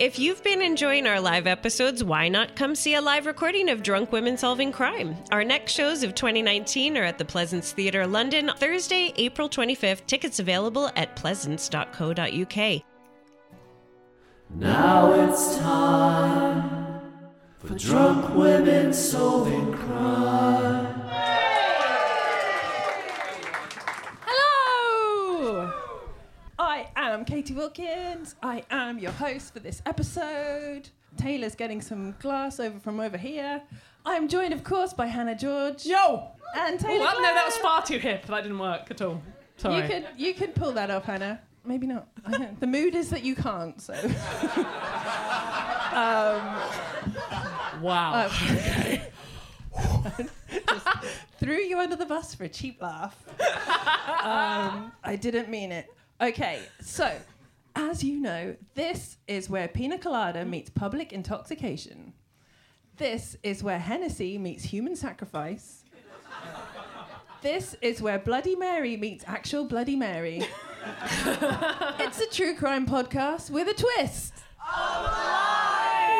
If you've been enjoying our live episodes, why not come see a live recording of Drunk Women Solving Crime? Our next shows of 2019 are at the Pleasance Theatre London, Thursday, April 25th. Tickets available at pleasance.co.uk. Now it's time for drunk women solving crime. Hello! I am Katie Wilkins. I am your host for this episode. Taylor's getting some glass over from over here. I'm joined, of course, by Hannah George. Yo! And Taylor. Well, no, that was far too hip. That didn't work at all. Sorry. You could you could pull that off, Hannah. Maybe not. the mood is that you can't. So. Wow. Um, just threw you under the bus for a cheap laugh. Um, I didn't mean it. Okay, so as you know, this is where pina colada meets public intoxication. This is where Hennessy meets human sacrifice. This is where Bloody Mary meets actual Bloody Mary. it's a true crime podcast with a twist.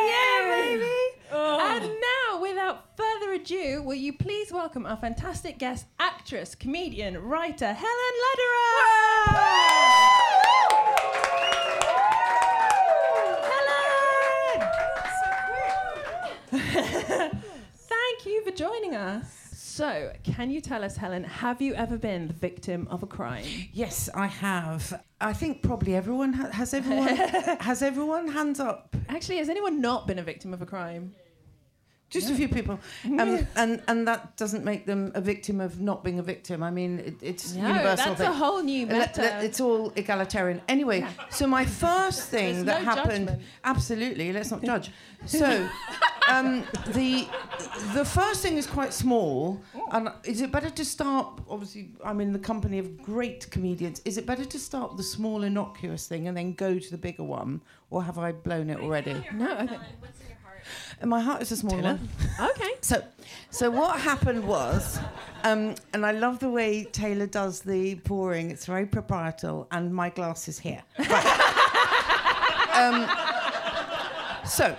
Yeah, baby. And now, without further will you please welcome our fantastic guest, actress, comedian, writer, Helen Lederer? Helen! Thank you for joining us. So, can you tell us, Helen, have you ever been the victim of a crime? Yes, I have. I think probably everyone ha- has. Everyone has everyone hands up. Actually, has anyone not been a victim of a crime? Just a few people, um, and and that doesn't make them a victim of not being a victim. I mean, it, it's No, universal. that's a whole new Le- le- meta. It's all egalitarian. Anyway, so my first thing There's that no happened. judgment. Absolutely, let's not judge. So, um, the the first thing is quite small, and is it better to start? Obviously, I'm in the company of great comedians. Is it better to start with the small, innocuous thing and then go to the bigger one, or have I blown it already? No, I think. And my heart is a small one. Okay. So, so what happened was, um, and I love the way Taylor does the pouring. It's very proprietorial, and my glass is here. Right. um, so,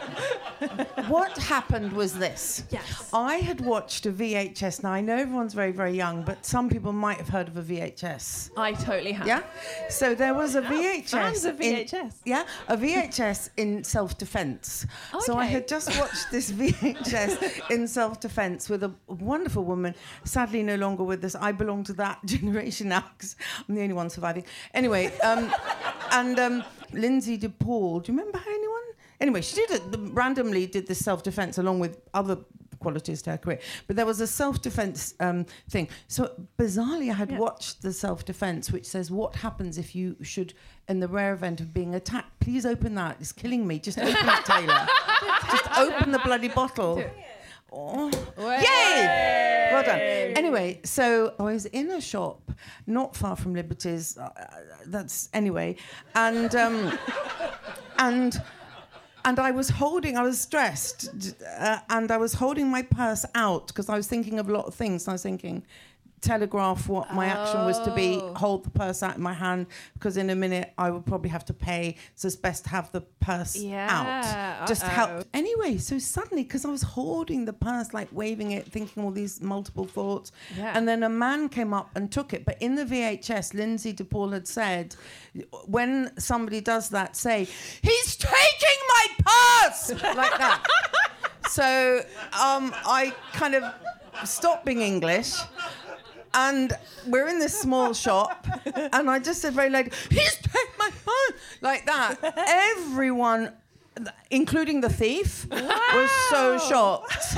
what happened was this. Yes. I had watched a VHS. Now I know everyone's very, very young, but some people might have heard of a VHS. I totally have. Yeah. So there was a VHS. fans of in- VHS. yeah, a VHS in self-defense. Okay. So I had just watched this VHS in self-defense with a wonderful woman, sadly no longer with us. I belong to that generation now because I'm the only one surviving. Anyway, um, and um, Lynsey de Paul. Do you remember her? Anyone? Anyway, she did it randomly. Did this self-defense along with other qualities to her career. But there was a self-defense um, thing. So bizarrely, I had watched the self-defense, which says what happens if you should, in the rare event of being attacked. Please open that. It's killing me. Just open it, Taylor. Just open the bloody bottle. Oh. Yay! Well done. Anyway, so I was in a shop not far from Liberties. Uh, that's anyway, and um, and and I was holding. I was stressed, uh, and I was holding my purse out because I was thinking of a lot of things. I was thinking. Telegraph what my action was to be, hold the purse out in my hand because in a minute I would probably have to pay. So it's best to have the purse Yeah, out. Just uh-oh. help Anyway, so suddenly, because I was holding the purse, like waving it, thinking all these multiple thoughts, Yeah. and then a man came up and took it. But in the VHS, Lynsey de Paul had said, when somebody does that, say, he's taking purse! like that. So um, I kind of stopped being English. And we're in this small shop, and I just said very loud, "He's taken my phone!" like that. Everyone, including the thief, was so shocked.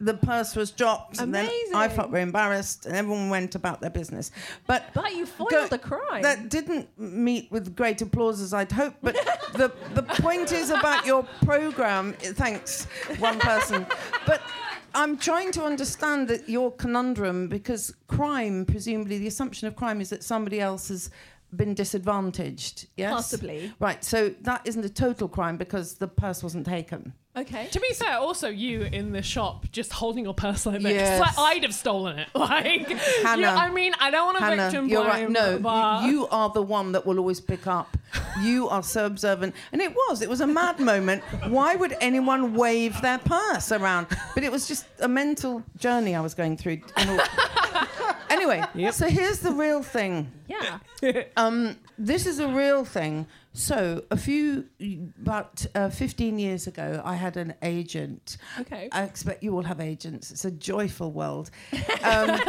The purse was dropped, and then I felt very embarrassed, and everyone went about their business. But But you foiled the crime. That didn't meet with great applause as I'd hoped. But the the point is about your program. Thanks, one person. But I'm trying to understand that your conundrum because crime, presumably, the assumption of crime is that somebody else has been disadvantaged. Yes, Possibly. Right. So that isn't a total crime because the purse wasn't taken. Okay. To be fair, also you in the shop just holding your purse like this. Yes. Like I'd have stolen it. Like, Hannah. you- I mean, I don't want to Hannah, victim you're blame. right. No, but you, you are the one that will always pick up. You are so observant, and it was. It was a mad moment. Why would anyone wave their purse around? But it was just a mental journey I was going through. And all- anyway, so here's the real thing. Yeah. Um, this is a real thing. So a few, about uh, 15 years ago, I had an agent. Okay. I expect you all have agents. It's a joyful world. Um,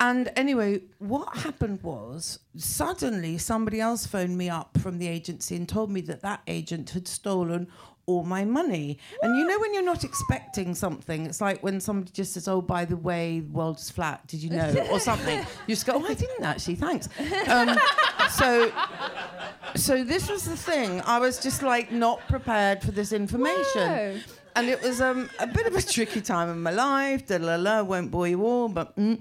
and anyway, what happened was suddenly somebody else phoned me up from the agency and told me that that agent had stolen all my money. And you know when you're not expecting something, it's like when somebody just says, "Oh, by the way, the world is flat. Did you know?" or something. You just go, "Oh, I didn't actually. Thanks." Um, so, so this was the thing. I was just like not prepared for this information. Whoa. And it was um, a bit of a tricky time in my life. Da la la, won't bore you all, but mm.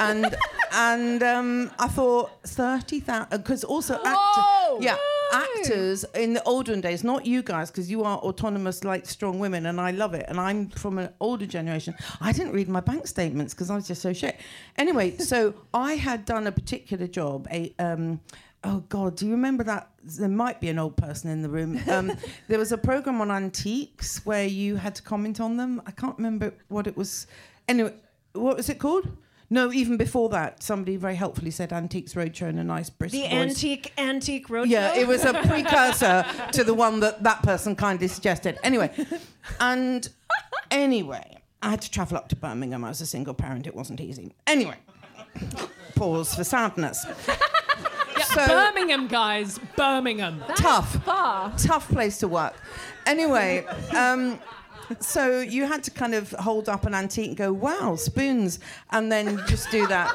and and um, I thought thirty thousand because also Whoa! yeah! Actors in the olden days, not you guys, because you are autonomous like strong women, and I love it. And I'm from an older generation. I didn't read my bank statements because I was just so shit. Anyway, so I had done a particular job, a um, Oh God, do you remember that? There might be an old person in the room. Um, there was a program on antiques where you had to comment on them. I can't remember what it was. Anyway, what was it called? No, even before that, somebody very helpfully said Antiques Roadshow in a nice brisk The voice. antique antique roadshow. Yeah, it was a precursor to the one that that person kindly suggested. Anyway, and anyway, I had to travel up to Birmingham. I was a single parent. It wasn't easy. Anyway, pause for sadness. so Birmingham, guys. Birmingham. tough, Far. tough place to work. Anyway, um, so you had to kind of hold up an antique and go, "Wow, spoons," and then just do that.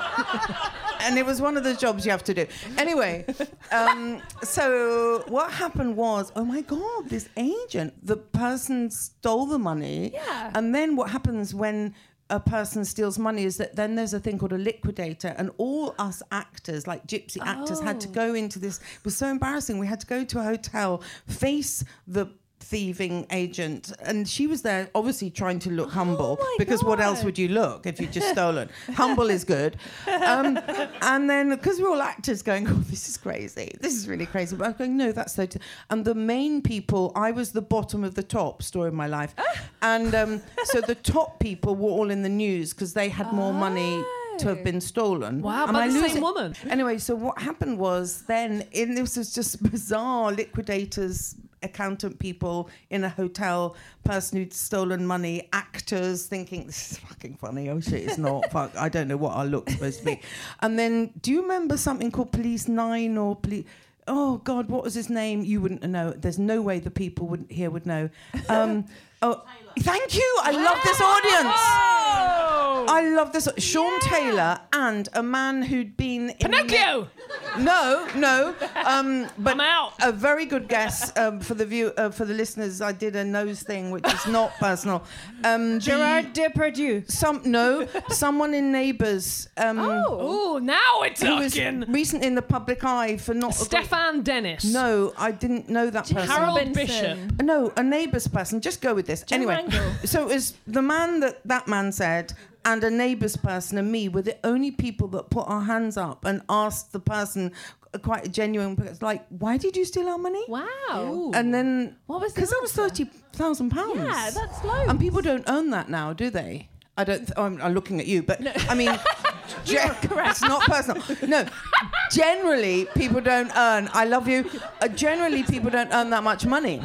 and it was one of the jobs you have to do. Anyway, um, so what happened was, oh my god, this agent, the person stole the money. Yeah. And then what happens when a person steals money is that then there's a thing called a liquidator, and all us actors, like gypsy actors, had to go into this. It was so embarrassing. We had to go to a hotel, face the thieving agent, and she was there, obviously trying to look humble Oh because what else would you look if you just stolen? humble is good. Um, and then because we're all actors going, oh, this is crazy, this is really crazy. But I'm going, no, that's so. T-. And the main people, I was the bottom of the top story of my life, and um, so the top people were all in the news because they had more money to have been stolen. Wow, Am by I the same woman. Anyway, so what happened was then in this was just bizarre liquidators, accountant people in a hotel, person who'd stolen money, actors thinking this is fucking funny. Oh shit, it's not. Fuck, I don't know what our look's supposed to be. And then, do you remember something called Police Nine or Police? Oh God, what was his name? You wouldn't know. There's no way the people would here would know. Um, oh, thank you. I love this audience. I love this. Sean Taylor and a man who'd been in Pinocchio! no, no. Um, but I'm out. A very good guess um, for the view uh, for the listeners. I did a nose thing, which is not personal. Um, Gerard Depardieu. Some no, someone in Neighbours. Um, Oh, now it's who was talking. recently in the public eye for not. Stefan Dennis. No, I didn't know that person. Harold Robinson. Bishop. No, a Neighbours person. Just go with this. anyway, Rangle. so it was the man that that man said, and a neighbour's person and me were the only people that put our hands up and asked the person quite a genuine, like, "Why did you steal our money?" Wow. And then What was the because that was thirty thousand pounds. Yeah, that's loads. And people don't earn that now, do they? I don't. Th- I'm, I'm looking at you, but I mean, gen- it's not personal. No, generally people don't earn. I love you. Uh, generally, people don't earn that much money.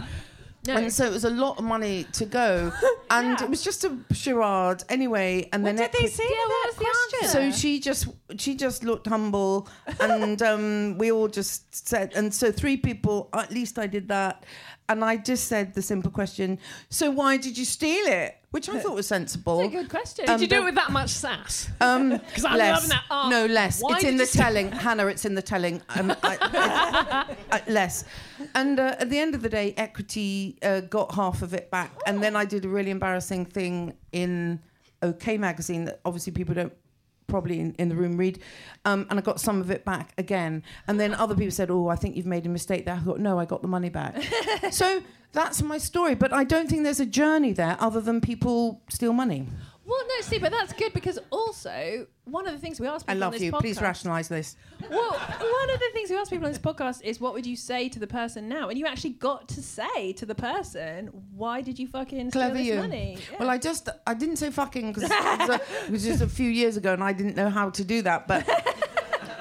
No. And so it was a lot of money to go, and it was just a charade anyway. And What then did they equi- say Yeah, what that was the question? answer? so she just she just looked humble, and um, we all just said, and so three people at least I did that, and I just said the simple question. So why did you steal it? Which I thought was sensible. That's a good question. Did you do it with that much sass? Um, 'Cause I'm less. loving that. Oh, no, less. why It's did in you the steal- telling, Hannah. It's in the telling. Um, I, I- I- less. And uh, at the end of the day, Equity uh, got half of it back, and then I did a really embarrassing thing in OK magazine that obviously people don't probably in, in the room read um, and I got some of it back again. And then other people said oh I think you've made a mistake there. I thought no I got the money back. So that's my story but I don't think there's a journey there other than people steal money Well, no, see, but that's good because also one of the things we ask I people on love this you podcast. please rationalize this Well, one of the things we ask people on this podcast is what would you say to the person now? And you actually got to say to the person, why did you fucking Clever steal this you. money? Yeah. Well, I just I didn't say fucking because it, was it was just a few years ago and I didn't know how to do that. But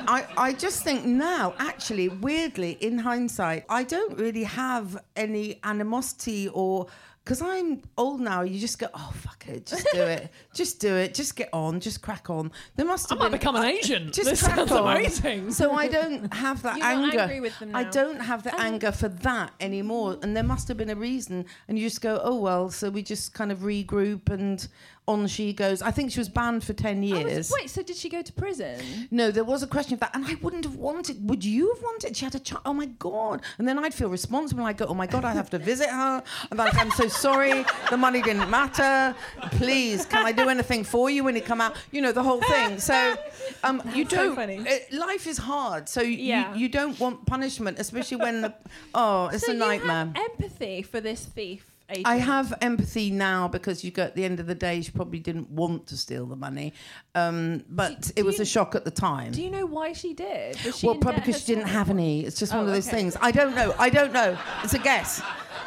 I I just think now, actually, weirdly, in hindsight, I don't really have any animosity or. Because I'm old now, you just go, oh fuck it, just do it, just do it, just get on, just crack on. There must have I have might been become an agent. just this crack sounds on. amazing. So I don't have that You're not anger. angry with them I don't have the anger for that anymore. And there must have been a reason. And you just go, oh well. So we just kind of regroup, and on she goes. I think she was banned for ten I was- years. wait, so did she go to prison? No, there was a question of that, and I wouldn't have wanted. Would you have wanted? She had a child. Oh my god! And then I'd feel responsible. I'd go, oh my god, I have to visit her. I'm like, I'm so sorry. The money didn't matter. Please, can I do anything for you when it come out? You know the whole thing. So, um, you don't. funny. uh, life is hard, so you, Yeah. you don't want punishment, especially when the. Oh, it's so a you nightmare. have empathy for this thief. Agent. I have empathy now because you go at the end of the day, she probably didn't want to steal the money, um, but Do- it do was you- a shock at the time. Do you know why she did? She Well, probably because she didn't have any. It's just one Oh, of those okay. things. I don't know. I don't know. It's a guess.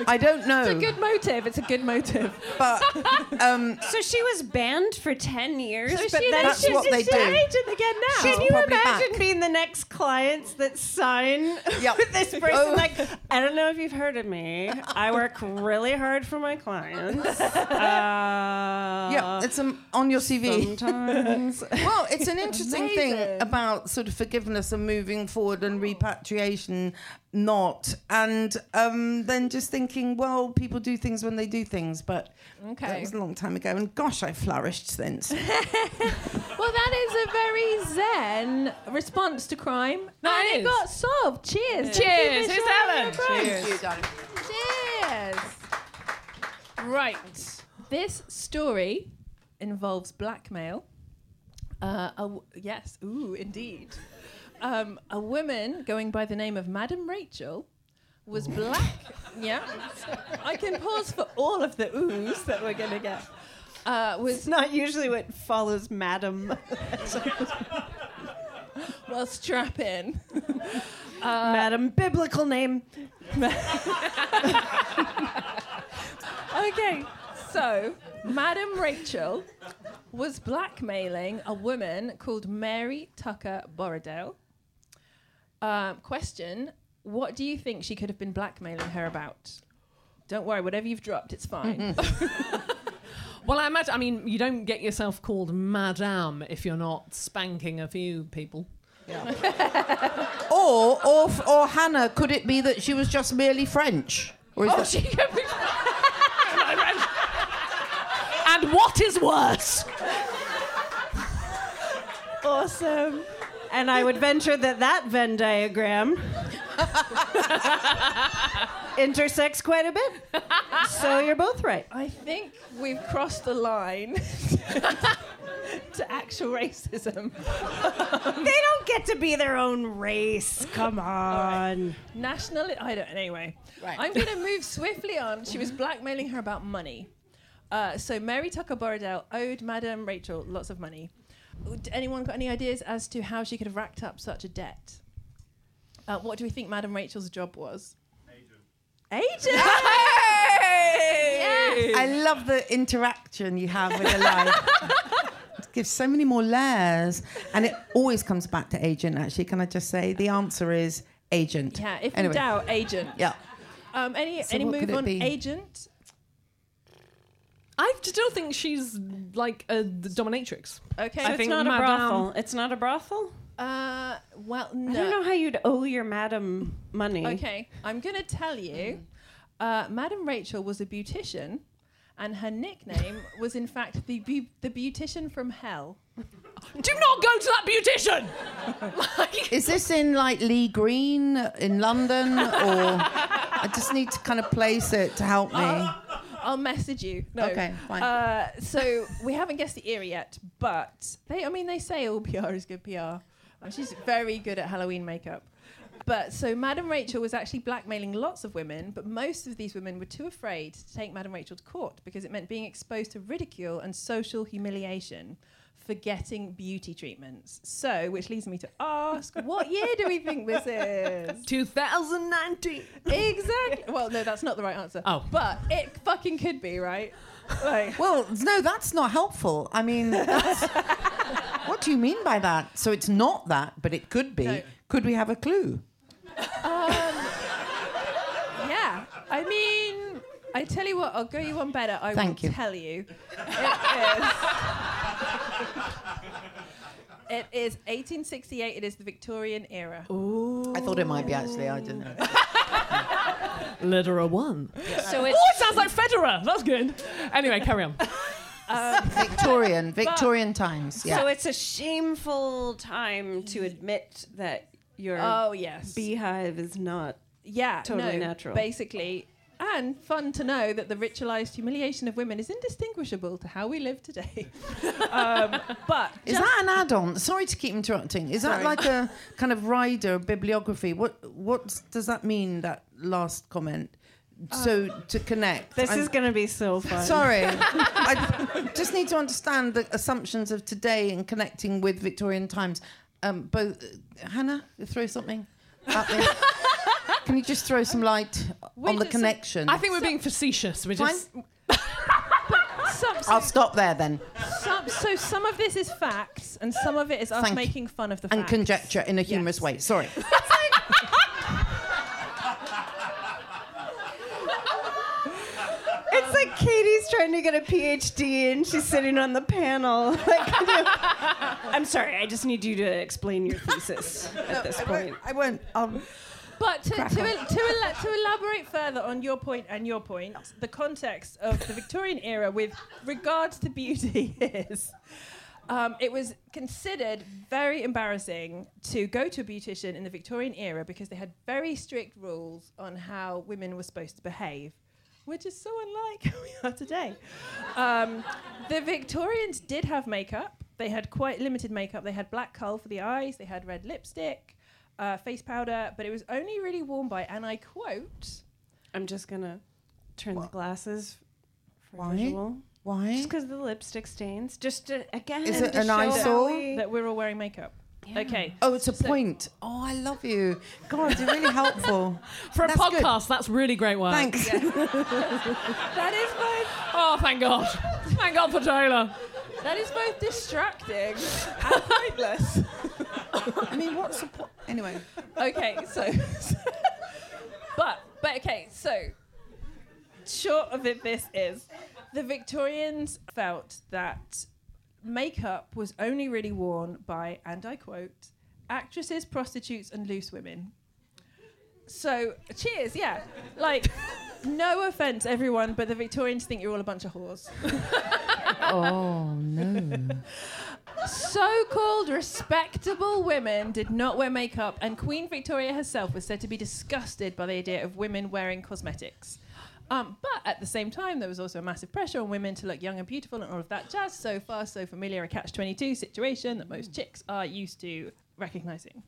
I don't know. It's a good motive. It's a good motive. but um, So she was banned for 10 years, So but she then That's she's what they do. agent again now. She's Can you imagine back. being the next clients that sign Yep. with this person? Oh. Like, I don't know if you've heard of me. I work really hard for my clients. Uh, yeah, it's um, on your CV. sometimes. well, it's an interesting thing about sort of forgiveness and moving forward and repatriation, not. And um, then just thinking, well, people do things when they do things, but that was a long time ago. And gosh, I've flourished since. Well, that is a very zen response to crime. That and is. it got solved. Cheers. Cheers. Thank you Here's Ellen. your crime. Cheers. Right. This story involves blackmail. Uh, a w- yes, ooh, indeed. Um, a woman going by the name of Madam Rachel was black. yeah. I can pause for all of the oohs that we're going to get. Uh, was It's not usually what follows Madam. well, strap in. Madam biblical name. Okay, so Madam Rachel was blackmailing a woman called Mary Tucker Borradaile. Um, question What do you think she could have been blackmailing her about? Don't worry, whatever you've dropped, it's fine. Well, I imagine. I mean, you don't get yourself called Madame if you're not spanking a few people. Yeah. Or, or, or Hannah, could it be that she was just merely French? Or is Oh, that she could be. and what is worse? Awesome. And I would venture that that Venn diagram intersects quite a bit. So you're both right. I think we've crossed the line to actual racism. They don't get to be their own race. Come on. National, I don't. Anyway, I'm going to move swiftly on. She was blackmailing her about money. Uh, so Mary Tucker Borradaile owed Madame Rachel lots of money. Would anyone got any ideas as to how she could have racked up such a debt? Uh, what do we think Madam Rachel's job was? Agent. Agent. Yes. I love the interaction you have with your life. it gives so many more layers. And it always comes back to agent, actually. Can I just say? The answer is agent. Yeah. If Anyway. in doubt, agent. Yeah. Um, any So any move on be? agent? I still think she's like a dominatrix. Okay. So I it's think not a Madame- brothel. It's not a brothel? Uh, well, no. I don't know how you'd owe your madam money. Okay, I'm going to tell you. Uh, Madam Rachel was a beautician, and her nickname was, in fact, the beau- the beautician from hell. Do not go to that beautician. like, Is this in like Lee Green in London? Or I just need to kind of place it to help me. I'll message you. No. Okay, fine. Uh, so we haven't guessed the era yet, but they, I mean, they say all PR is good PR. She's very good at Halloween makeup. But so Madam Rachel was actually blackmailing lots of women, but most of these women were too afraid to take Madam Rachel to court because it meant being exposed to ridicule and social humiliation for getting beauty treatments. So, which leads me to ask, what year do we think this is? 2019. Exactly. Well, no, that's not the right answer. Oh. But it fucking could be, right? Like, Well, no, that's not helpful. I mean, that's, what do you mean by that? So it's not that, but it could be. No. Could we have a clue? Um, yeah. I mean, I tell you what, I'll go you one better. I Thank will you. tell you. It is. It is 1868. It is the Victorian era. I thought it might be actually. I don't know. Literal one. So Oh, it sounds like Federer. That's good. Anyway, carry on. Um, Victorian, Victorian times. Yeah. so it's a shameful time to admit that your Oh yes. beehive is not. yeah. totally no, natural. Basically. And fun to know that the ritualized humiliation of women is indistinguishable to how we live today. um, but Is that an add-on? Sorry to keep interrupting. Is that Sorry. like a kind of rider bibliography? What what does that mean? That last comment. So to connect. This I'm- is going to be so fun. Sorry, I just need to understand the assumptions of today and connecting with Victorian times. Um, both Hannah, throw something at me. Can you just throw some light on the just- connection? I think we're being facetious. We're just. some, I'll stop there then. some, so some of this is facts, and some of it is us Thank you. making fun of the And facts. And conjecture in a humorous Yes. way. Sorry. It's like Katie's trying to get a PhD and she's sitting on the panel. Like, I'm sorry, I just need you to explain your thesis at this point. I won't. Um, But to, to, to, ela- to elaborate further on your point and your point, the context of the Victorian era with regards to beauty is um, it was considered very embarrassing to go to a beautician in the Victorian era because they had very strict rules on how women were supposed to behave. Which is so unlike how we are today. Um, the Victorians did have makeup. They had quite limited makeup. They had black coal for the eyes. They had red lipstick. Uh, face powder, but it was only really worn by, and I quote, I'm just gonna turn the glasses for Why? visual. Why? Just because the lipstick stains. Just to, again. Is to it an show eyesore? that that we're all wearing makeup. Okay. Oh, it's a So- point. Oh, I love you. God, you're really helpful. For a That's good. podcast, that's really great work. Thanks. That is both. Oh, thank God. thank God for Taylor. That is both distracting and pointless. I mean, what's the point? Anyway. okay, so, but but okay, so short of it, this is the Victorians felt that makeup was only really worn by, and I quote, actresses, prostitutes, and loose women. So, cheers, yeah. Like, no offense, everyone, but the Victorians think you're all a bunch of whores. Oh, no. So called respectable women did not wear makeup, and Queen Victoria herself was said to be disgusted by the idea of women wearing cosmetics. Um, but at the same time, there was also a massive pressure on women to look young and beautiful and all of that jazz. So far, so familiar a catch 22 situation that most chicks are used to recognizing.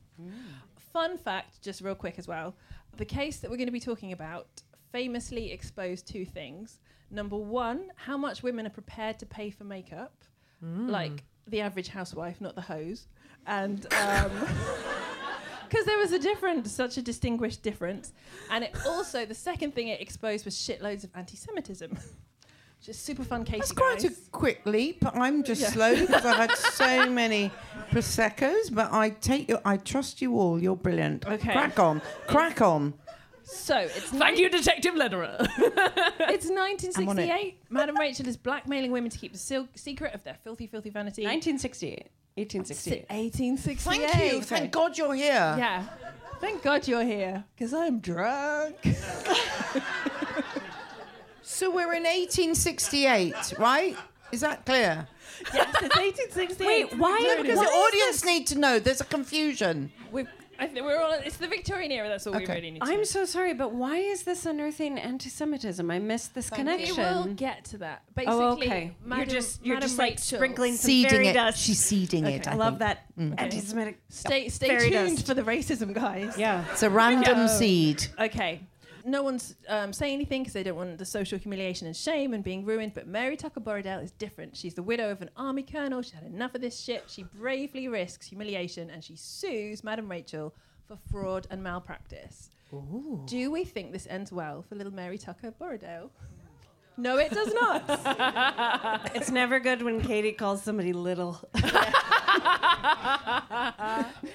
Fun fact, just real quick as well the case that we're going to be talking about famously exposed two things. Number one, how much women are prepared to pay for makeup, mm. like the average housewife, not the hose. And um, because there was a difference, such a distinguished difference. And it also, the second thing it exposed was shitloads of anti Semitism. Which is super fun case. That's quite a quick leap. I'm just Yeah. slow because I've had so many proseccos. But I take you. I trust you all. You're brilliant. Okay. Crack on. Crack on. So it's Thank you, Detective Lederer. It's I'm on 1968. Madam Rachel is blackmailing women to keep the sil- secret of their filthy, filthy vanity. 1968. 1868. 1868. Thank you. Thank God you're here. Yeah. Thank God you're here, because I'm drunk. So we're in 1868, right? Is that clear? yes, it's 1868. Wait, why- No, because What the audience need to know. There's a confusion. We've, I think we're all. It's the Victorian era. That's all we Okay. really need. To I'm know. so sorry, but why is this unearthing anti-Semitism? I missed this We connection. We will get to that. Oh, Basically, oh, okay. Madam, you're just you're Madam just like Rachel- sprinkling some Seeding fairy it. dust. She's seeding it. I, I love think. that anti-Semitic. Stay, stay Fairy tuned dust. for the racism, guys. Yeah. It's a random seed. Okay. No one's um, saying anything because they don't want the social humiliation and shame and being ruined. But Mary Tucker Borradaile is different. She's the widow of an army colonel. She had enough of this shit. She bravely risks humiliation and she sues Madam Rachel for fraud and malpractice. Do we think this ends well for little Mary Tucker Borradaile? No, it does not. It's never good when Katie calls somebody little.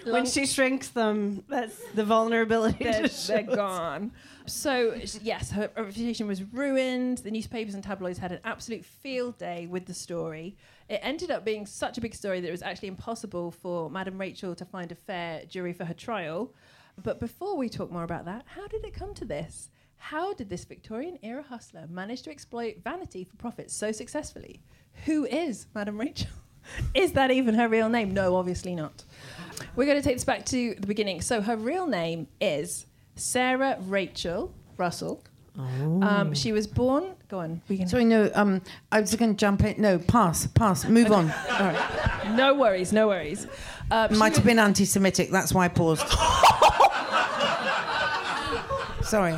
when she shrinks them, that's the vulnerability. they're, they're gone. So yes, her reputation was ruined. The newspapers and tabloids had an absolute field day with the story. It ended up being such a big story that it was actually impossible for Madam Rachel to find a fair jury for her trial. But before we talk more about that, how did it come to this? How did this Victorian era hustler manage to exploit vanity for profit so successfully? Who is Madam Rachel? Is that even her real name? No, obviously not. We're going to take this back to the beginning. So her real name is Sarah Rachel Russell. Um, she was born. Go on. We can. Sorry, no. Um, I was going to jump in. No, pass, pass. Move on. All right. No worries. No worries. Um, she Might was- have been anti-Semitic. That's why I paused. Sorry.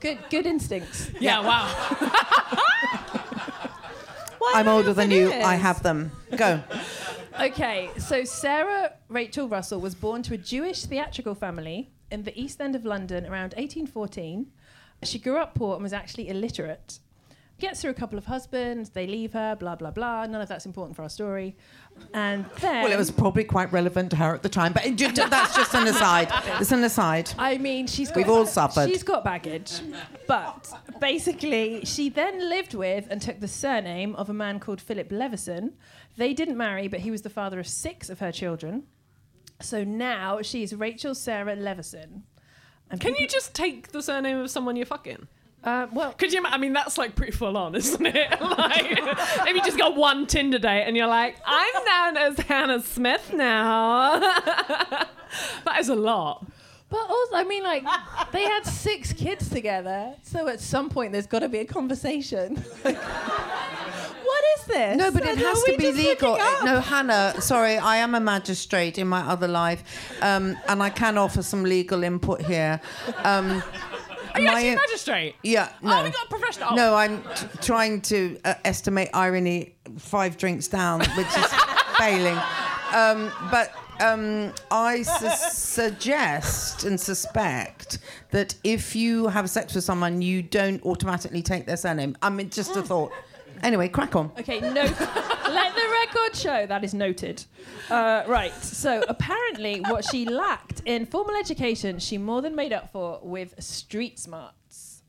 good. Good instincts. yeah, wow. I'm older than you. is. I have them. Go. Okay, so Sarah Rachel Russell was born to a Jewish theatrical family in the East End of London around 1814. She grew up poor and was actually illiterate. Gets through a couple of husbands, they leave her, blah, blah, blah. None of that's important for our story. And then. Well, it was probably quite relevant to her at the time, but it, that's just an aside. It's an aside. I mean, she's got We've all suffered. She's got baggage, but basically, she then lived with and took the surname of a man called Philip Leverson. They didn't marry, but he was the father of six of her children. So now she's Rachel Sarah Leverson. And Can you just take the surname of someone you're fucking? Uh, well, Could you? ima- I mean, that's like pretty full on, isn't it? like, if you just got one Tinder date and you're like, I'm known as Hannah Smith now. that is a lot. but also, I mean, like they had six kids together, so at some point there's got to be a conversation. Like, what is this? No, but it know, has to be legal. looking. No, Hannah, sorry, I am a magistrate in my other life, um, and I can offer some legal input here. Um, Are you my- actually a magistrate? Yeah, no. Oh, got a professional. No, I'm t- trying to uh, estimate irony five drinks down, which is failing. Um, but um, I su- suggest and suspect that if you have sex with someone, you don't automatically take their surname. I mean, just a thought. Anyway, crack on. Okay, no. let the record show that is noted. Uh, right. So apparently, what she lacked in formal education, she more than made up for with street smarts.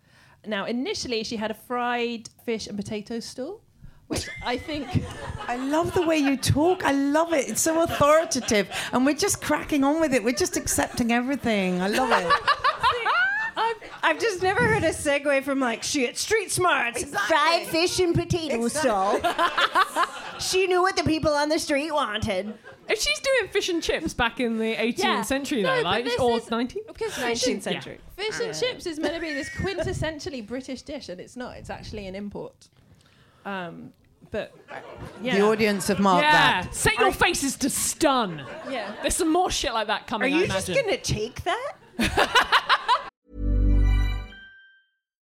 Now, initially, she had a fried fish and potato stall, which I think. I love the way you talk. I love it. It's so authoritative. And we're just cracking on with it. We're just accepting everything. I love it. I've, I've just never heard a segue from like shit street smarts, fried fish and potato stall. she knew what the people on the street wanted. If she's doing fish and chips back in the 18th Yeah. century, No, though, but like, or is- 19th? Because 19th and, century. fish and chips is meant to be this quintessentially British dish, and it's not. It's actually an import. Um, but yeah, The audience have marked yeah. that. Set your faces to stun. yeah. There's some more shit like that Are coming. I you just gonna take that?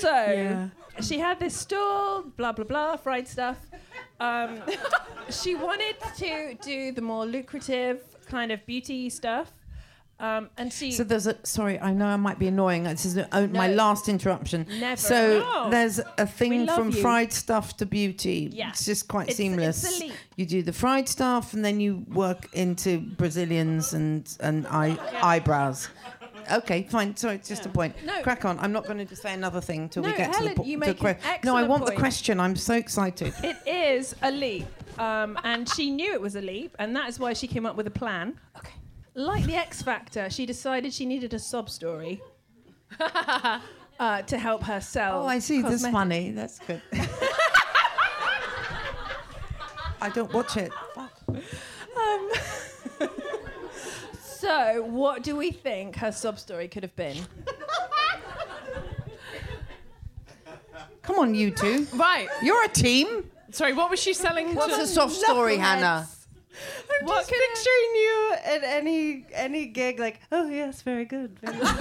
So she had this stall, blah blah blah, fried stuff. Um, she wanted to do the more lucrative kind of beauty stuff, um, and she. So there's a sorry, I know I might be annoying. This is my No. last interruption. Never. So No. there's a thing from you. fried stuff to beauty. Yeah. It's just quite It's- seamless. it's a leap. You do the fried stuff and then you work into Brazilians and and eye, eyebrows. Okay, fine. Sorry, it's just a point. No. Crack on. I'm not going to just say another thing till No, we get Helen, to the po- you to make the an No, I want the question. I'm so excited. It is a leap, um, and she knew it was a leap, and that is why she came up with a plan. Okay. Like the X Factor, she decided she needed a sob story uh, to help her sell. Oh, I see. That's cosmetics. funny. That's good. I don't watch it. Um, so, what do we think her sob story could have been? Come on, you two. Right. You're a team. Sorry, what was she selling? What's to- a soft story, Hannah? I'm What just could I- picturing you at any any gig, like, oh yes, very good. Very good.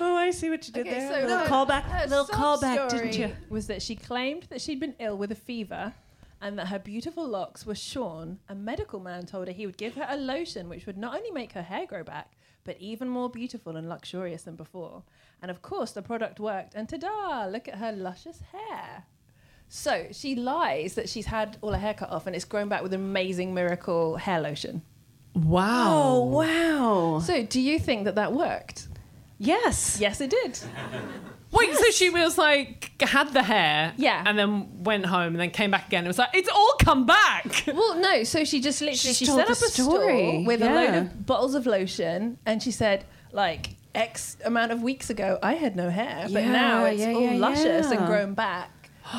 oh, I see what you did Okay, there. so little her- callback, her little sob callback, didn't you? Was that she claimed that she'd been ill with a fever, and that her beautiful locks were shorn. A medical man told her he would give her a lotion which would not only make her hair grow back, but even more beautiful and luxurious than before. And of course, the product worked. And ta-da! Look at her luscious hair. So she lies that she's had all her hair cut off and it's grown back with an amazing miracle hair lotion. Wow. Oh wow! So do you think that that worked? Yes. Yes, it did. Wait, so she was like had the hair, Yeah. and then went home, and then came back again. It was like it's all come back. Well, no. So she just literally She's she told set up a story, store with a load of bottles of lotion, and she said like X amount of weeks ago I had no hair, but Yeah, now it's yeah, all yeah, luscious and grown back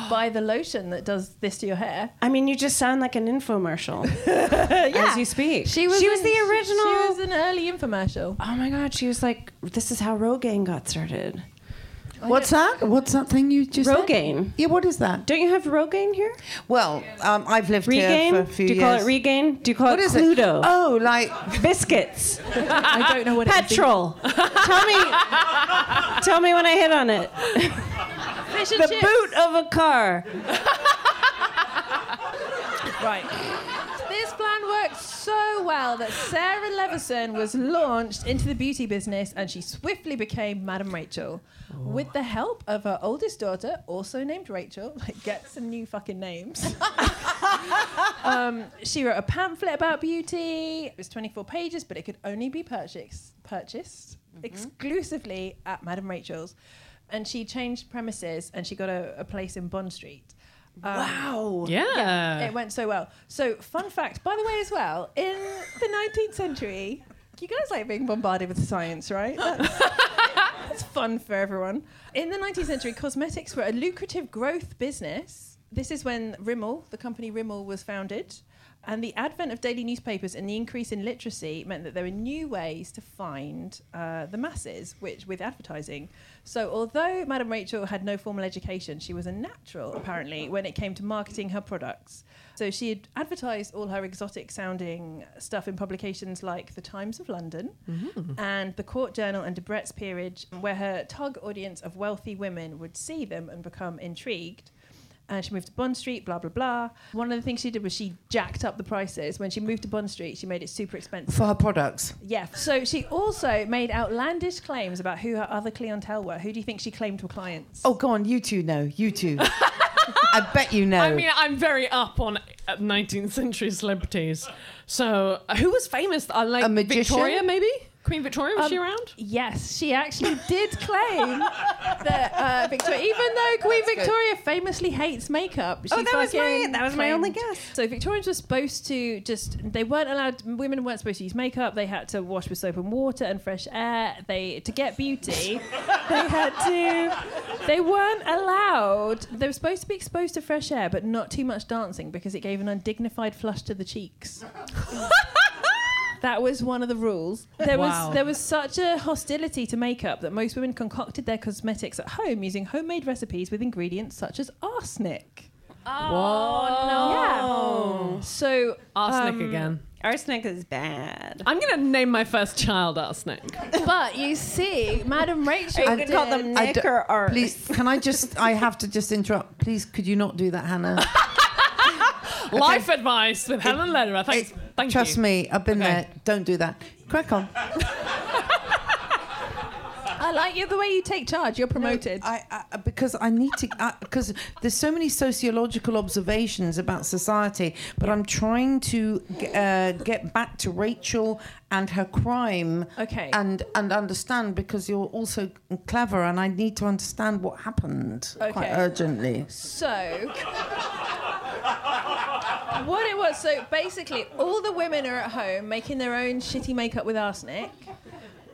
by the lotion that does this to your hair. I mean, you just sound like an infomercial as you speak. She was she was in- the original. She was an early infomercial. oh my god, she was like, this is how Rogaine got started. What's that? What's that thing you just said? Rogaine. Yeah, what is that? Don't you have Rogaine here? Well, um, I've lived Regain? here for a few years. Do you years. call it regain? Do you call What it is Cluedo? it? Oh, like Biscuits. I don't know what it is. Petrol. tell me. Tell me when I hit on it. fish and the chips. boot of a car. Right. Worked so well that Sarah Leverson was launched into the beauty business and she swiftly became Madame Rachel. With the help of her oldest daughter, also named Rachel, like get some new fucking names. um, she wrote a pamphlet about beauty. It was 24 pages, but it could only be purchased, purchased exclusively at Madame Rachel's. And she changed premises and she got a, a place in Bond Street. Um, Wow. Yeah. it went so well. So, fun fact, by the way, as well, in the 19th century, you guys like being bombarded with science, right? That's, that's fun for everyone. In the 19th century, cosmetics were a lucrative growth business. This is when Rimmel, the company Rimmel, was founded. And the advent of daily newspapers and the increase in literacy meant that there were new ways to find uh, the masses, which with advertising. So, although Madame Rachel had no formal education, she was a natural apparently when it came to marketing her products. So she had advertised all her exotic sounding stuff in publications like the Times of London and the Court Journal and Debrett's Peerage, where her tug audience of wealthy women would see them and become intrigued. And she moved to Bond Street, blah, blah, blah. One of the things she did was she jacked up the prices. When she moved to Bond Street, she made it super expensive. For her products. Yeah. So she also made outlandish claims about who her other clientele were. Who do you think she claimed were clients? Oh, go on. You two know. You two. I bet you know. I mean, I'm very up on uh, 19th century celebrities. So, uh, who was famous? Uh, like A magician? Victoria, maybe? Queen Victoria, was she Um, around? Yes, she actually did claim that uh, Victoria, even though Queen Victoria famously hates makeup, she Oh, that was my- that was my only guess. So Victorians were supposed to just they weren't allowed. Women weren't supposed to use makeup. They had to wash with soap and water and fresh air. They to get beauty, they had to. They weren't allowed. They were supposed to be exposed to fresh air, but not too much dancing because it gave an undignified flush to the cheeks. That was one of the rules. There Wow. was there was such a hostility to makeup that most women concocted their cosmetics at home using homemade recipes with ingredients such as arsenic. Oh, Yeah. So Arsenic um, again. Arsenic is bad. I'm going to name my first child Arsenic. But you see, Madam Rachel. Are you gonna call them I Nick d- or Art? Please, can I just? I have to just interrupt. Please, could you not do that, Hannah? Life advice with Helen Lederer. Thanks. Thank Trust you. me, I've been Okay. there. Don't do that. Crack on. I like you the way you take charge. You're promoted. I, I because I need to because there's so many sociological observations about society, but I'm trying to g- uh, get back to Rachel and her crime. Okay. And and understand because you're also clever, and I need to understand what happened okay. quite urgently. So, what it was, so basically, all the women are at home making their own shitty makeup with arsenic,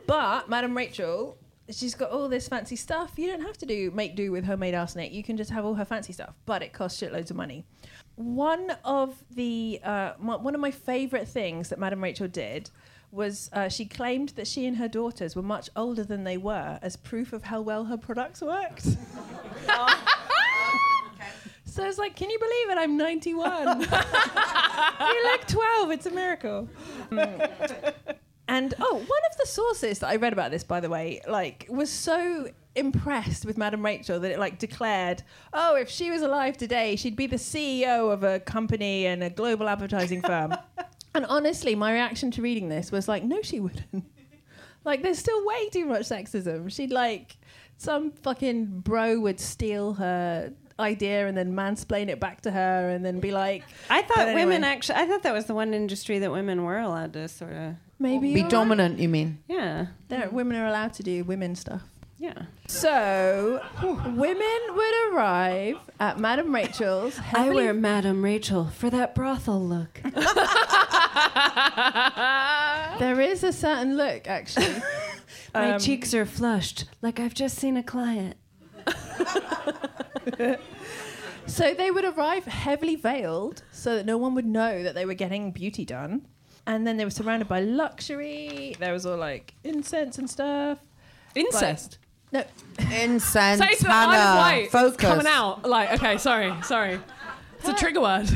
but Madame Rachel, she's got all this fancy stuff. You don't have to do make do with homemade arsenic. You can just have all her fancy stuff, but it costs shitloads of money. One of the uh, one of my favorite things that Madame Rachel did was uh, she claimed that she and her daughters were much older than they were as proof of how well her products worked. So I was like, can you believe it? I'm 91. You're like 12. It's a miracle. Mm. And oh, one of the sources that I read about this, by the way, like was so impressed with Madame Rachel that it like declared, oh, if she was alive today, she'd be the CEO of a company and a global advertising firm. and honestly, my reaction to reading this was like, no, she wouldn't. like, there's still way too much sexism. She'd like some fucking bro would steal her idea and then mansplain it back to her and then be like, I thought anyway. women actually. I thought that was the one industry that women were allowed to sort of. maybe Be you're right. dominant, you mean? Yeah. There, women are allowed to do women stuff. Yeah. So, women would arrive at Madame Rachel's. I wear Madame Rachel for that brothel look. There is a certain look, actually. My Um, cheeks are flushed, like I've just seen a client. So they would arrive heavily veiled so that no one would know that they were getting beauty done. And then they were surrounded by luxury. There was all like incense and stuff. Incest. No, Incense, Say to the Isle of Hannah. Wight. Focus. coming out. Like, okay, sorry, sorry. It's a trigger word.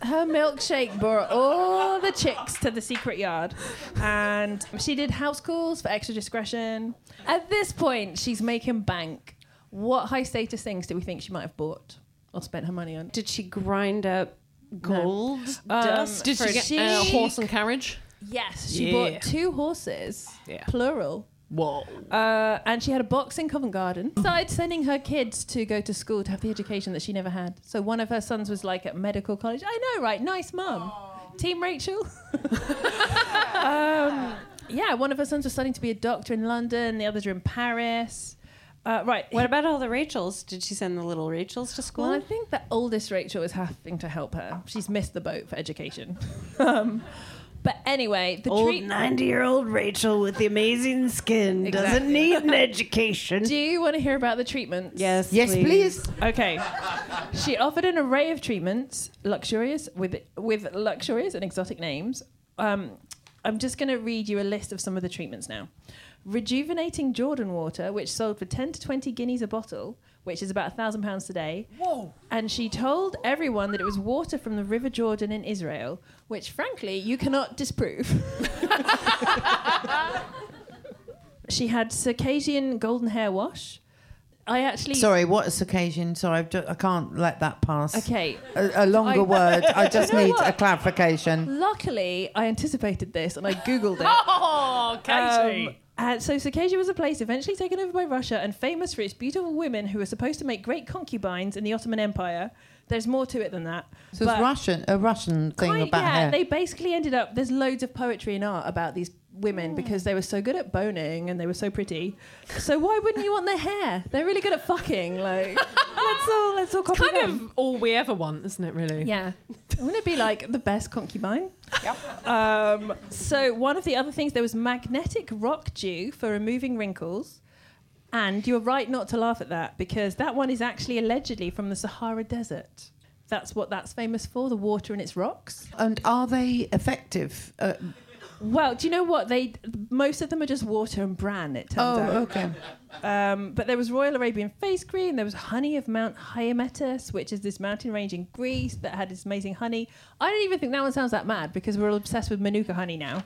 her milkshake brought all the chicks to the secret yard. And she did house calls for extra discretion. At this point, she's making bank. What high status things do we think she might have bought or spent her money on? Did she grind up gold Um, dust? Did for she get a she- horse and carriage? Yes, she Yeah. bought two horses, Yeah. plural. Whoa. Uh, and she had a box in Covent Garden. Started sending her kids to go to school to have the education that she never had. So one of her sons was like at medical college. I know, right? Nice mum. Team Rachel. um, yeah, one of her sons was studying to be a doctor in London. The others are in Paris. Uh, right. What about all the Rachels? Did she send the little Rachels to school? Well, I think the oldest Rachel is having to help her. She's missed the boat for education. um, but anyway, the Old treat. 90 year old Rachel with the amazing skin doesn't need an education. Do you want to hear about the treatments? yes, Yes, please. Okay. She offered an array of treatments, luxurious with with luxurious and exotic names. Um, I'm just going to read you a list of some of the treatments now. Rejuvenating Jordan water, which sold for 10 to 20 guineas a bottle, which is about a thousand pounds today. Whoa! And she told everyone that it was water from the River Jordan in Israel, which, frankly, you cannot disprove. she had Circassian golden hair wash. I actually Sorry, what is occasion? Sorry, I've ju- I can't let that pass. Okay. A, a longer I- word. I just You know need what? a clarification. Luckily, I anticipated this and I googled it. Oh, Katie. Um, and so Circassia was a place eventually taken over by Russia and famous for its beautiful women who were supposed to make great concubines in the Ottoman Empire. There's more to it than that. So it's Russian, a Russian thing quite- about yeah, hair. they basically ended up. There's loads of poetry and art about these women because they were so good at boning and they were so pretty. So why wouldn't you want their hair? They're really good at fucking. Like let's all let's all copy kind them. of all we ever want, isn't it? Really? Yeah. Wouldn't it be like the best concubine? Yep. Um, so one of the other things there was magnetic rock dew for removing wrinkles. And you're right not to laugh at that because that one is actually allegedly from the Sahara Desert. That's what that's famous for, the water and its rocks. and are they effective? Uh, Well, do you know what? They most of them are just water and bran, it turns oh, out. okay. Um, but there was Royal Arabian face cream. There was honey of Mount Hymettus, which is this mountain range in Greece that had this amazing honey. I don't even think that one sounds that mad because we're all obsessed with Manuka honey now.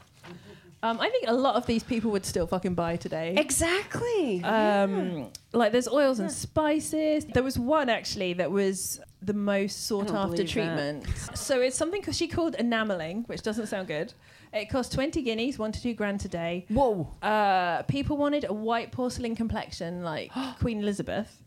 Um, I think a lot of these people would still fucking buy today. Exactly. Um, like there's oils and spices. There was one actually that was the most sought after that. treatment. so it's something 'cause she called enameling, which doesn't sound good. It cost 20 guineas, one to two grand today. Whoa. Uh, people wanted a white porcelain complexion like Queen Elizabeth.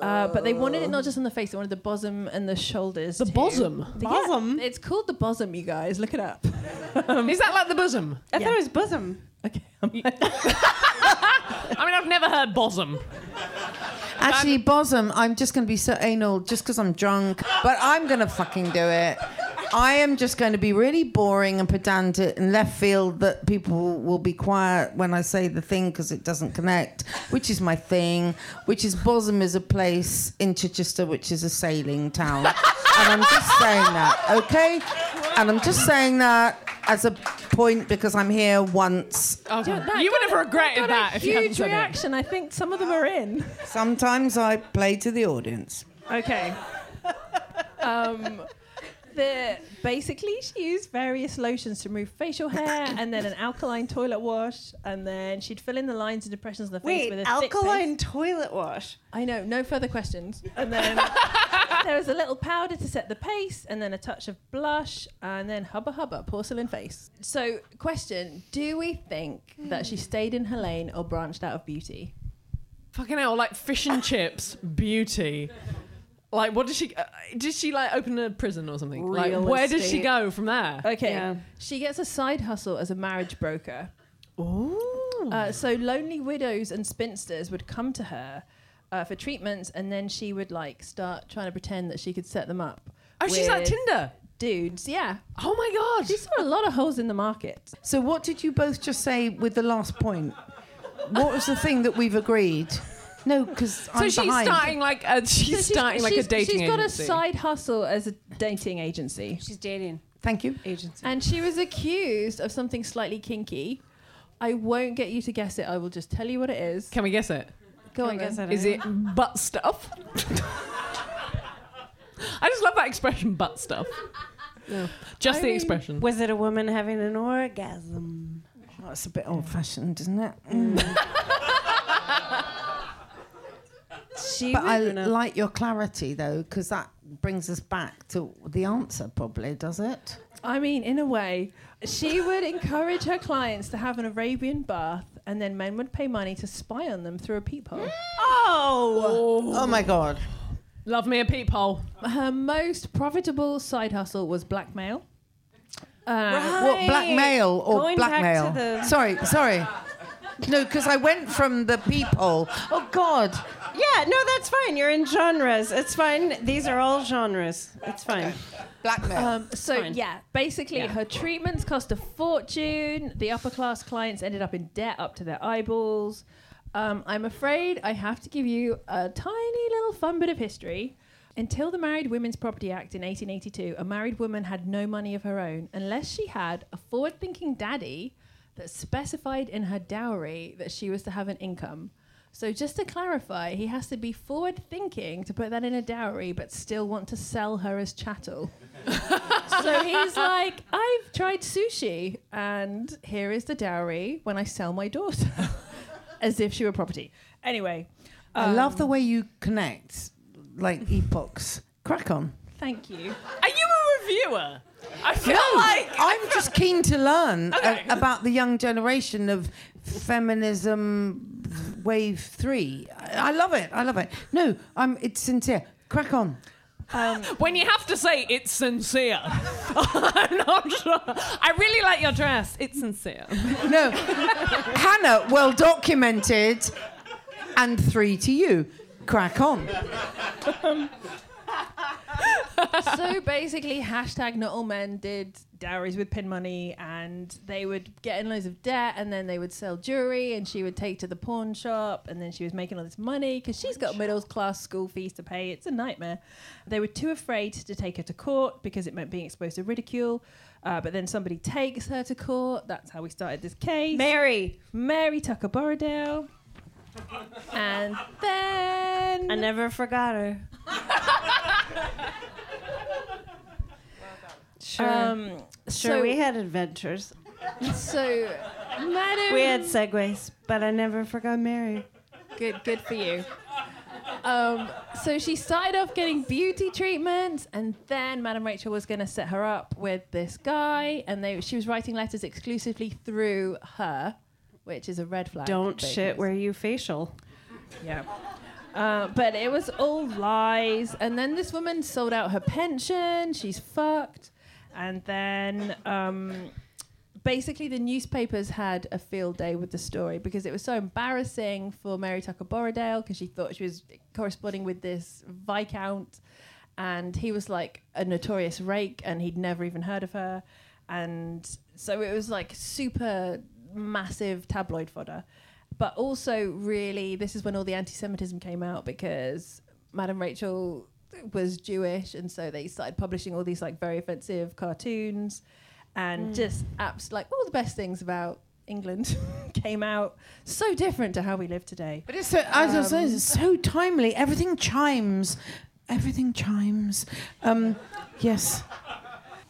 Uh, but they wanted it not just on the face, they wanted the bosom and the shoulders. The too. bosom? Yeah, Bosom? it's called the bosom, you guys. Look it up. Is that like the bosom? I yeah. thought it was bosom. Okay. I mean, I've never heard bosom. Actually, bosom, I'm just going to be so anal just because I'm drunk, but I'm going to fucking do it. I am just going to be really boring and pedantic and left field that people will be quiet when I say the thing because it doesn't connect, which is my thing, which is Bosham is a place in Chichester, which is a sailing town. and I'm just saying that, okay? And I'm just saying that as a point because I'm here once. Okay. That You would have regretted got that if you hadn't huge said it. reaction. I think some of them are in. Sometimes I play to the audience. Okay. um, the basically she used various lotions to remove facial hair, and then an alkaline toilet wash, and then she'd fill in the lines and depressions on the face Wait, with a thick alkaline paste. toilet wash. I know, no further questions. And then there was a little powder to set the pace, and then a touch of blush, and then hubba hubba porcelain face. So, question: Do we think that she hmm. stayed in her lane or branched out of beauty? Fucking hell, like fish and chips, beauty. Like, what did she? Uh, did she like open a prison or something? Like, Real where did she estate. go from there? Okay. Yeah. She gets a side hustle as a marriage broker. Ooh. Uh, so lonely widows and spinsters would come to her uh, for treatments, and then she would like start trying to pretend that she could set them up. oh, she's like with Tinder. Dudes, yeah. Oh my god. She saw a lot of holes in the market. So, what did you both just say with the last point? What was the thing that we've agreed? No, because so I'm she's behind. starting like a, she's, So starting like she's- a dating agency. She's got agency. a side hustle as a dating agency, She's dating Thank you. agency. and she was accused of something slightly kinky. I won't get you to guess it. I will just tell you what it is. Can we guess it? Go Can on, I guess then. it Is it butt stuff? I just love that expression, butt stuff. Yeah. Just I the mean, expression. Was it a woman having an orgasm? Oh, it's a bit old fashioned, isn't it? Mm. She she But I would, like your clarity though, because that brings us back to the answer. Probably does it? I mean, in a way, she would encourage her clients to have an Arabian bath, and then men would pay money to spy on them through a peephole. Oh, Oh my god! Love me a peephole. Her most profitable side hustle was blackmail. Uh, What blackmail or Going back to blackmail? the- Sorry, sorry. No, because I went from the peephole. Oh God! Yeah, no, that's fine. You're in genres. It's fine. These are all genres. It's fine. Blackmail. Um, so Fine. yeah, basically Yeah. her treatments cost a fortune. The upper class clients ended up in debt up to their eyeballs. Um, I'm afraid I have to give you a tiny little fun bit of history. Until the Married Women's Property Act in 1882, a married woman had no money of her own unless she had a forward-thinking daddy that specified in her dowry that she was to have an income. So just to clarify, he has to be forward-thinking to put that in a dowry, but still want to sell her as chattel. so he's like, I've tried sushi, and here is the dowry when I sell my daughter, as if she were property. Anyway, I love the um, way you connect, like epochs. Crack on. thank you. Are you a reviewer? I feel like I'm just keen to learn uh, Okay. a- about the young generation of feminism wave three. I I love it. I love it. No, I'm. It's sincere. Crack on. Um, when you have to say it's sincere. I'm not sure. I really like your dress. It's sincere. No, Hannah, well documented, and three to you. Crack on. Um, so basically, hashtag not all men did dowries with pin money, and they would get in loads of debt, and then they would sell jewelry, and she would take to the pawn shop, and then she was making all this money because she's got middle class school fees to pay. It's a nightmare. They were too afraid to take her to court because it meant being exposed to ridicule. Uh, but then somebody takes her to court. That's how we started this case. Mary. Mary Tucker Borradaile. and then I never forgot her. Sure. Um, sure, so, we had adventures. so Madam We had segues, but I never forgot Mary. Good, good for you. Um, so she started off getting beauty treatments, and then Madame Rachel was going to set her up with this guy, and they she was writing letters exclusively through her, which is a red flag. Don't shit where you facial. Yeah. Uh, but it was all lies, and then this woman sold out her pension. She's fucked, and then um, basically the newspapers had a field day with the story because it was so embarrassing for Mary Tucker Borradaile because she thought she was corresponding with this viscount, and he was like a notorious rake, and he'd never even heard of her, and so it was like super massive tabloid fodder. But also, really, this is when all the anti-Semitism came out because Madame Rachel was Jewish, and so they started publishing all these like very offensive cartoons, and just apps like all the best things about England came out. So different to how we live today. But it's so, as I was saying, it's so timely. Everything chimes. Everything chimes. Um, yes.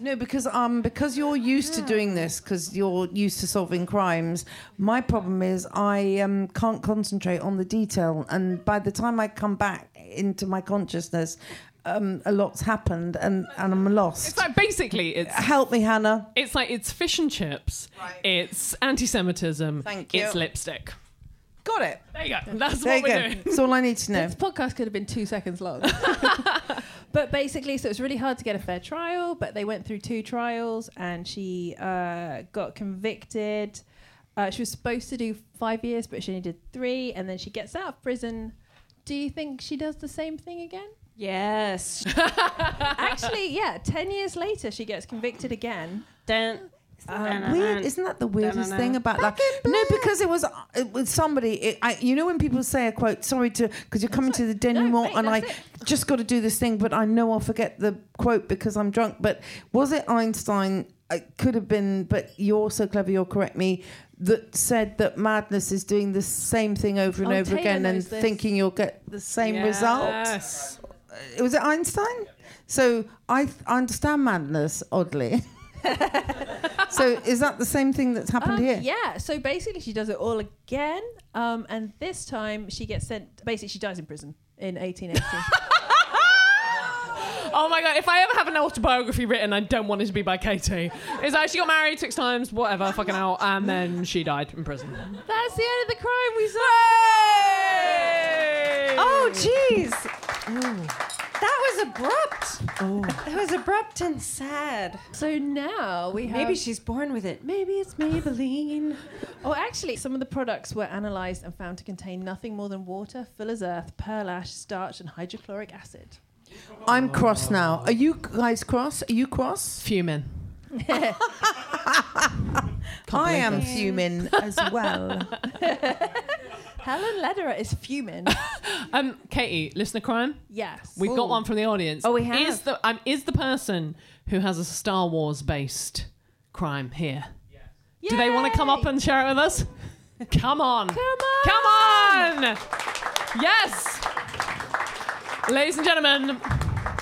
No, because um, because you're used to doing this, because you're used to solving crimes. My problem is I um, can't concentrate on the detail, and by the time I come back into my consciousness, um, a lot's happened, and, and I'm lost. It's like basically it's Help me, Hannah. it's like it's fish and chips. It's anti-Semitism. Thank you. It's lipstick. Got it. There you go. That's There what we're go. doing. That's all I need to know. This podcast could have been two seconds long. but basically, so it was really hard to get a fair trial, but they went through two trials and she uh, got convicted. Uh, she was supposed to do five years, but she only did three, and then she gets out of prison. Do you think she does the same thing again? Yes. Actually, yeah, 10 years later, she gets convicted again. Dun, Um, weird, isn't that the weirdest thing about like no? Because it was it was somebody. It, I, you know when people say a quote, sorry to because you're coming to the denouement, mate, and I that's just got to do this thing, but I know I'll forget the quote because I'm drunk. But was it Einstein? It could have been, but you're so clever. You'll correct me. That said that madness is doing the same thing over and Oh, over Taylor again and this. thinking you'll get the same result. Yes. Uh, Was it Einstein? So I, th- I understand madness oddly. so is that the same thing that's happened Um, here? Yeah, so basically, she does it all again. Um, and this time, she gets sent, basically, she dies in prison. in 1880. Oh my god, if I ever have an autobiography written, I don't want it to be by Katie. It's like she got married six times, whatever, fucking hell, and then she died in prison. That's the end of the crime we saw. Oh, jeez. That was abrupt. Oh. That was abrupt and sad. So now we have. Maybe she's born with it. Maybe it's Maybelline. Oh, actually, some of the products were analysed and found to contain nothing more than water, fuller's earth, pearl ash, starch, and hydrochloric acid. I'm cross now. Are you guys cross? Are you cross? Fuming. I am fuming as well. Helen Lederer is fuming. Um, Katie, listener crime. yes. We've got one from the audience. Oh, we have? Is the um, is the person who has a Star Wars based crime here? Yes. Do they want to come up and share it with us? Come on. Come on. Come on. Yes. Ladies and gentlemen,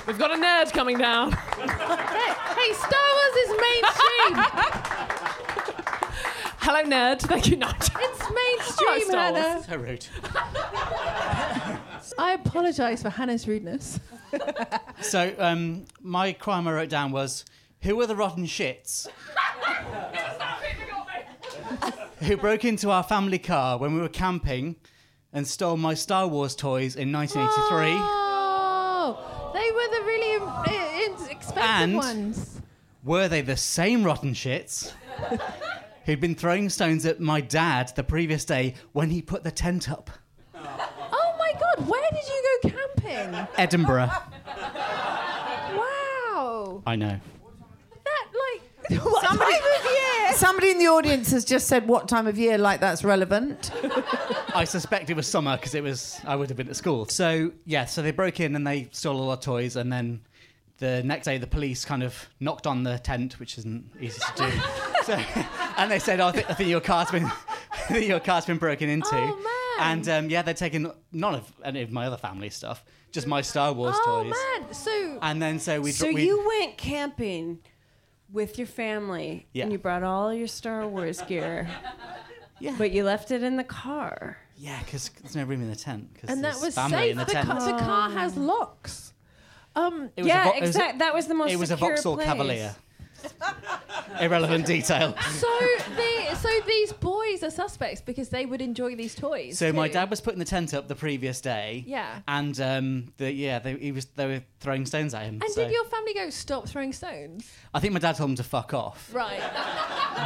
we've got a nerd coming down. Hey, hey, Star Wars is mainstream. Hello, nerd. Thank you, not. it's mainstream, Star Wars. Hannah. So rude. I apologise for Hannah's rudeness. So, um, my crime I wrote down was who were the rotten shits who broke into our family car when we were camping and stole my Star Wars toys in 1983? Oh, they were the really im- i- expensive And- ones. Were they the same rotten shits who'd been throwing stones at my dad the previous day when he put the tent up? Oh my God, where did you go camping? Edinburgh. Wow. I know. That like what Somebody, time of year? somebody in the audience has just said what time of year, like that's relevant. I suspect it was summer because it was I would have been at school. So yeah, so they broke in and they stole all our toys, and then the next day the police kind of knocked on the tent, which isn't easy to do. so, and they said, oh, I, think, I think your car's been I think your car's been broken into. Oh, man. And um, yeah, they're taking none of any of my other family stuff, just my Star Wars Oh toys. man, so And then so we So we, you went camping with your family Yeah. and you brought all your Star Wars gear. Yeah. But you left it in the car. yeah, because there's no room in the tent. and that was family safe. in the, The, tent. ca- the car has locks. Um, It was yeah, Vo- it was a- exactly. That was the most It was a Vauxhall place. Cavalier. Irrelevant detail. so the so these boys are suspects because they would enjoy these toys. So my dad was putting the tent up the previous day. Yeah. And um, the, yeah, they, he was they were throwing stones at him. And so- did your family go stop throwing stones? I think my dad told him to fuck off, Right.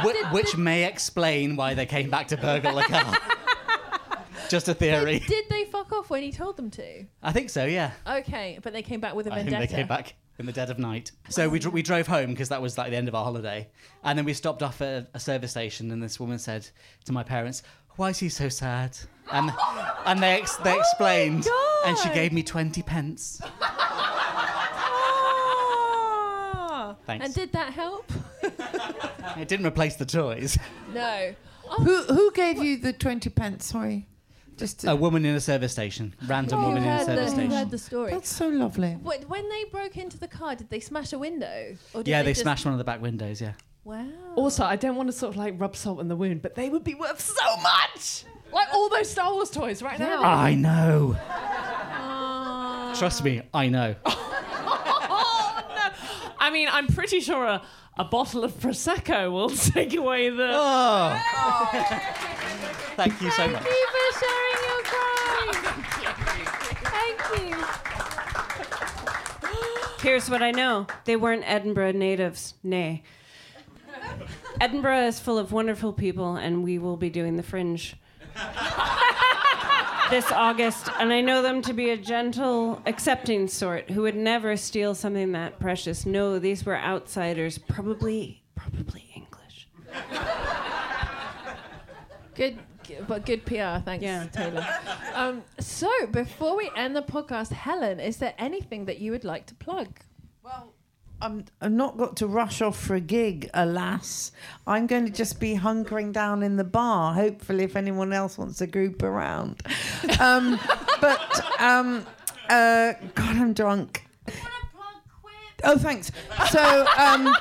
whi- which may explain why they came back to burgle the car. Just a theory. Did they fuck off when he told them to? I think so. Yeah. Okay, but they came back with a I vendetta. think they came back in the dead of night. So we, dr- oh. we drove home because that was like the end of our holiday, and then we stopped off at a service station, and this woman said to my parents, "Why is he so sad?" And and they ex- they oh explained, and she God. gave me twenty pence. Ah. Thanks. And did that help? It didn't replace the toys. No. Oh, Who who gave oh. you the twenty pence? Sorry, just A woman in a service station, random woman in a heard, the, service you station. heard the story. that's so lovely. Wh- When they broke into the car, did they smash a window? Or did Yeah, they just... smashed one of the back windows. Yeah. Wow. Also, I don't want to sort of like rub salt in the wound, but they would be worth so much. Like all those Star Wars toys right now. I know. Uh, Trust me, I know. Oh, no. I mean, I'm pretty sure a, a bottle of prosecco will take away the. Oh. Thank you so Thank much. you for sharing your crime. Thank you. Here's what I know they weren't Edinburgh natives. Nay. Edinburgh is full of wonderful people, and we will be doing the fringe this August. And I know them to be a gentle, accepting sort who would never steal something that precious. No, these were outsiders, probably, probably English. Good, but good PR. Thanks, Yeah. Taylor. Um, so, before we end the podcast, Helen, is there anything that you would like to plug? Well, I'm, I've not got to rush off for a gig, alas. I'm going to just be hunkering down in the bar, hopefully, if anyone else wants to group around. Um, but, um, uh, God, I'm drunk. Oh, thanks. So, um,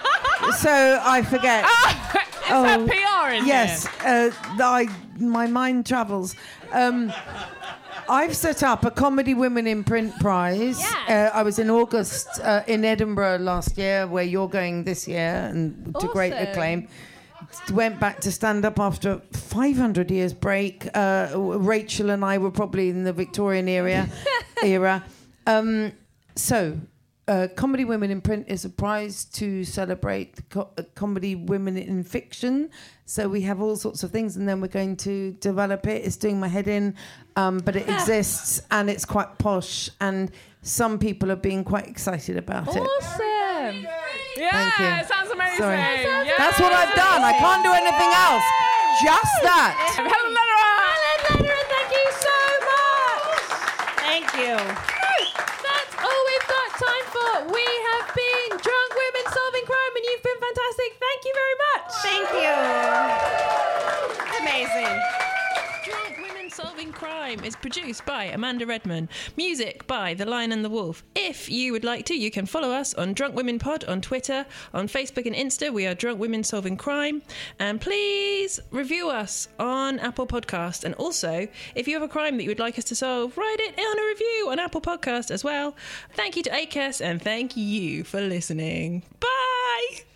so I forget. Oh, PR in Yes, uh, I my mind travels. Um, I've set up a Comedy Women in Print prize. Uh, I was in August uh, in Edinburgh last year, where you're going this year, and to great acclaim. Went back to stand up after 500 years break. Uh, Rachel and I were probably in the Victorian era. era. Um, so, uh, Comedy Women in Print is a prize to celebrate co- uh, comedy women in fiction. So we have all sorts of things, and then we're going to develop it. It's doing my head in, um, but it exists and it's quite posh, and some people are being quite excited about it. Awesome. Yeah, Thank you. sounds amazing. Sorry. Yeah. That's what I've done. I can't do anything else. Just that. Helen Lederer. Helen Lederer. Thank you so much. Thank you. That's all we've got time for. We have been Drunk Women Solving Crime, and you've been fantastic. Thank you very much. Thank you. Amazing. Drunk Women Solving Crime is produced by Amanda Redman. Music by The Lion and the Wolf. If you would like to, you can follow us on Drunk Women Pod on Twitter, on Facebook and Insta. We are Drunk Women Solving Crime. And please review us on Apple Podcast. And also, if you have a crime that you would like us to solve, write it on a review on Apple Podcast as well. Thank you to Acast and thank you for listening. Bye.